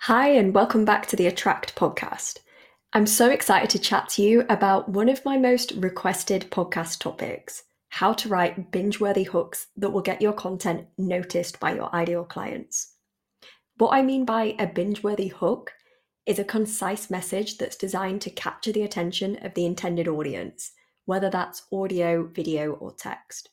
Hi, and welcome back to the Attract podcast. I'm so excited to chat to you about one of my most requested podcast topics how to write binge worthy hooks that will get your content noticed by your ideal clients. What I mean by a binge worthy hook is a concise message that's designed to capture the attention of the intended audience, whether that's audio, video, or text.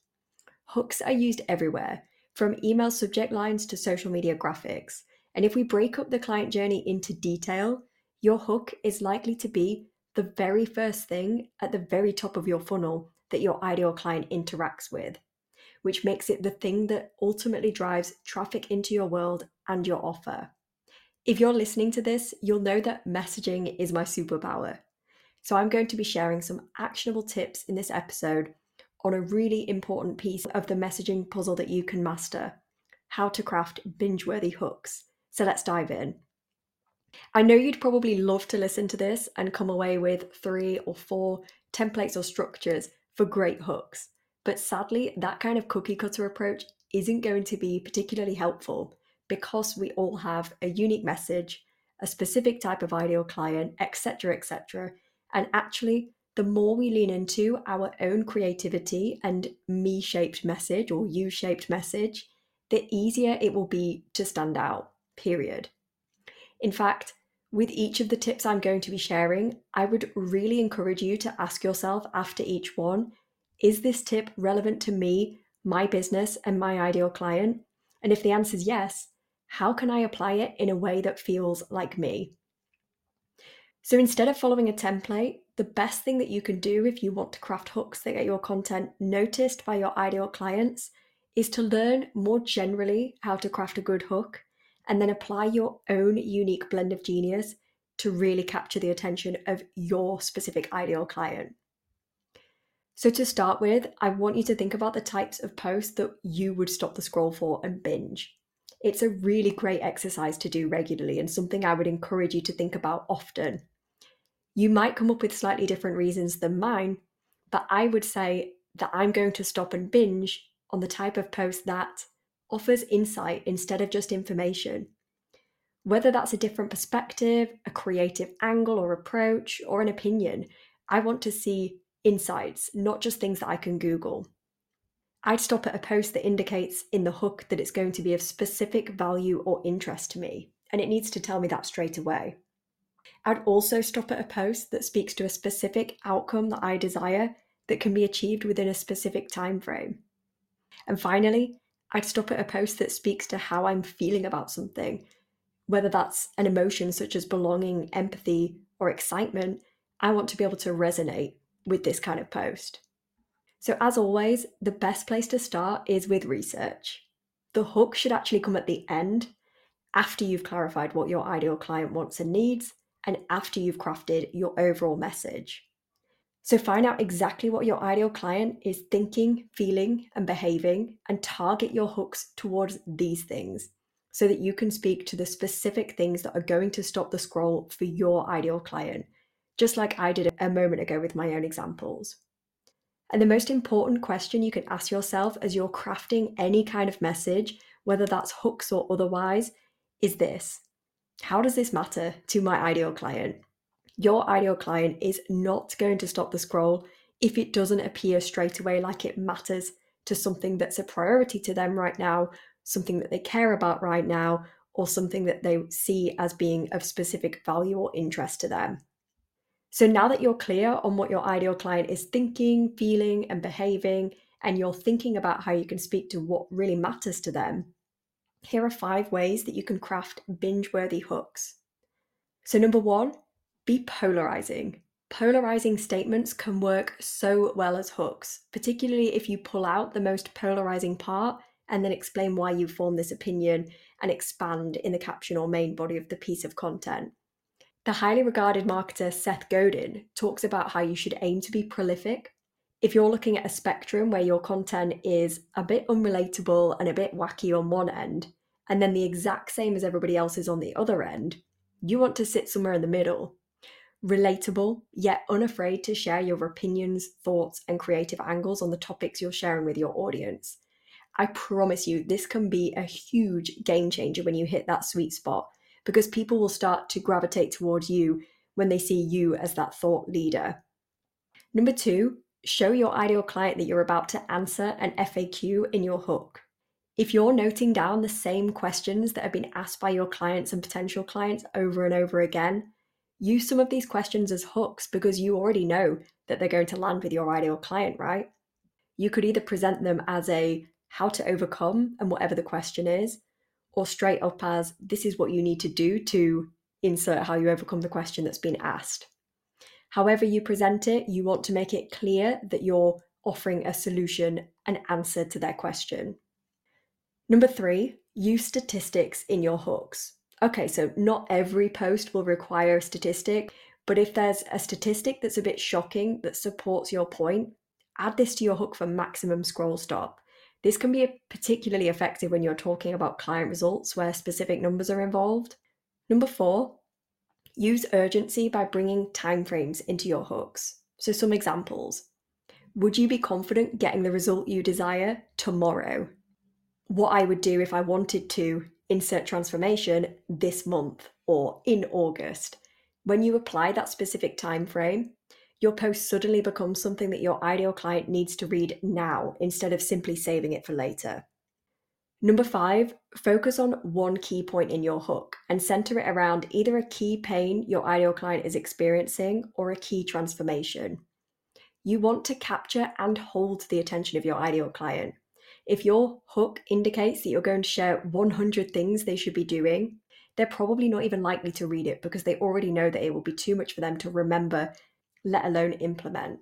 Hooks are used everywhere, from email subject lines to social media graphics and if we break up the client journey into detail, your hook is likely to be the very first thing at the very top of your funnel that your ideal client interacts with, which makes it the thing that ultimately drives traffic into your world and your offer. If you're listening to this, you'll know that messaging is my superpower. So I'm going to be sharing some actionable tips in this episode on a really important piece of the messaging puzzle that you can master how to craft binge worthy hooks so let's dive in. I know you'd probably love to listen to this and come away with three or four templates or structures for great hooks. But sadly, that kind of cookie cutter approach isn't going to be particularly helpful because we all have a unique message, a specific type of ideal client, etc., etc. And actually, the more we lean into our own creativity and me shaped message or U shaped message, the easier it will be to stand out period. In fact, with each of the tips I'm going to be sharing, I would really encourage you to ask yourself after each one is this tip relevant to me, my business, and my ideal client? And if the answer is yes, how can I apply it in a way that feels like me? So instead of following a template, the best thing that you can do if you want to craft hooks that get your content noticed by your ideal clients is to learn more generally how to craft a good hook and then apply your own unique blend of genius to really capture the attention of your specific ideal client. So, to start with, I want you to think about the types of posts that you would stop the scroll for and binge. It's a really great exercise to do regularly and something I would encourage you to think about often. You might come up with slightly different reasons than mine, but I would say that I'm going to stop and binge on the type of post that offers insight instead of just information. Whether that's a different perspective, a creative angle or approach, or an opinion, I want to see insights, not just things that I can Google. I'd stop at a post that indicates in the hook that it's going to be of specific value or interest to me, and it needs to tell me that straight away. I'd also stop at a post that speaks to a specific outcome that I desire that can be achieved within a specific time frame. And finally, I'd stop at a post that speaks to how I'm feeling about something, whether that's an emotion such as belonging, empathy, or excitement. I want to be able to resonate with this kind of post. So, as always, the best place to start is with research. The hook should actually come at the end, after you've clarified what your ideal client wants and needs, and after you've crafted your overall message. So find out exactly what your ideal client is thinking, feeling, and behaving, and target your hooks towards these things so that you can speak to the specific things that are going to stop the scroll for your ideal client, just like I did a moment ago with my own examples. And the most important question you can ask yourself as you're crafting any kind of message, whether that's hooks or otherwise, is this How does this matter to my ideal client? Your ideal client is not going to stop the scroll if it doesn't appear straight away like it matters to something that's a priority to them right now, something that they care about right now, or something that they see as being of specific value or interest to them. So now that you're clear on what your ideal client is thinking, feeling, and behaving, and you're thinking about how you can speak to what really matters to them, here are five ways that you can craft binge worthy hooks. So, number one, be polarizing. Polarizing statements can work so well as hooks, particularly if you pull out the most polarizing part and then explain why you form this opinion and expand in the caption or main body of the piece of content. The highly regarded marketer Seth Godin talks about how you should aim to be prolific. If you're looking at a spectrum where your content is a bit unrelatable and a bit wacky on one end, and then the exact same as everybody else's on the other end, you want to sit somewhere in the middle relatable, yet unafraid to share your opinions, thoughts, and creative angles on the topics you're sharing with your audience. I promise you, this can be a huge game changer when you hit that sweet spot because people will start to gravitate towards you when they see you as that thought leader. Number two, show your ideal client that you're about to answer an FAQ in your hook. If you're noting down the same questions that have been asked by your clients and potential clients over and over again, use some of these questions as hooks because you already know that they're going to land with your ideal client, right? You could either present them as a how to overcome and whatever the question is, or straight up as this is what you need to do to insert how you overcome the question that's been asked. However, you present it, you want to make it clear that you're offering a solution, an answer to their question. Number three, use statistics in your hooks. Okay, so not every post will require a statistic, but if there's a statistic that's a bit shocking that supports your point, add this to your hook for maximum scroll stop. This can be particularly effective when you're talking about client results where specific numbers are involved. Number four, use urgency by bringing timeframes into your hooks. So, some examples Would you be confident getting the result you desire tomorrow? What I would do if I wanted to insert transformation this month or in August. When you apply that specific time frame, your post suddenly becomes something that your ideal client needs to read now instead of simply saving it for later. Number five, focus on one key point in your hook and center it around either a key pain your ideal client is experiencing or a key transformation. You want to capture and hold the attention of your ideal client. If your hook indicates that you're going to share 100 things they should be doing, they're probably not even likely to read it because they already know that it will be too much for them to remember let alone implement.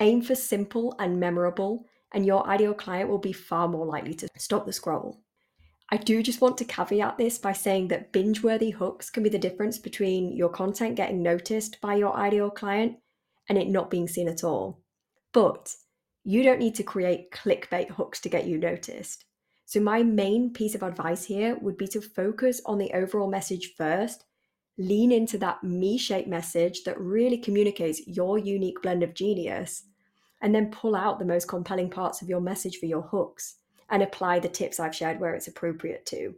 Aim for simple and memorable, and your ideal client will be far more likely to stop the scroll. I do just want to caveat this by saying that binge worthy hooks can be the difference between your content getting noticed by your ideal client and it not being seen at all. But you don't need to create clickbait hooks to get you noticed. So, my main piece of advice here would be to focus on the overall message first lean into that me shaped message that really communicates your unique blend of genius, and then pull out the most compelling parts of your message for your hooks and apply the tips I've shared where it's appropriate to.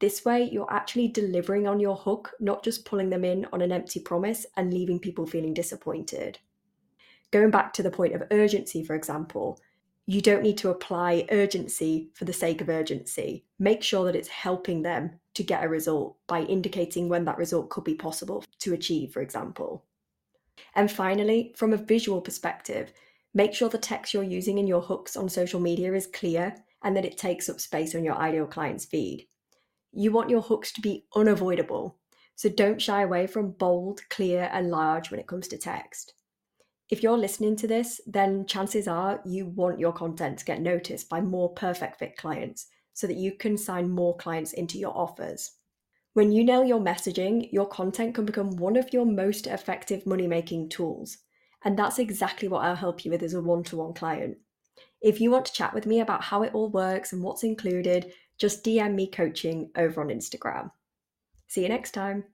This way, you're actually delivering on your hook, not just pulling them in on an empty promise and leaving people feeling disappointed. Going back to the point of urgency, for example, you don't need to apply urgency for the sake of urgency. Make sure that it's helping them to get a result by indicating when that result could be possible to achieve, for example. And finally, from a visual perspective, make sure the text you're using in your hooks on social media is clear and that it takes up space on your ideal client's feed. You want your hooks to be unavoidable, so don't shy away from bold, clear, and large when it comes to text. If you're listening to this, then chances are you want your content to get noticed by more perfect fit clients so that you can sign more clients into your offers. When you nail your messaging, your content can become one of your most effective money making tools. And that's exactly what I'll help you with as a one to one client. If you want to chat with me about how it all works and what's included, just DM me coaching over on Instagram. See you next time.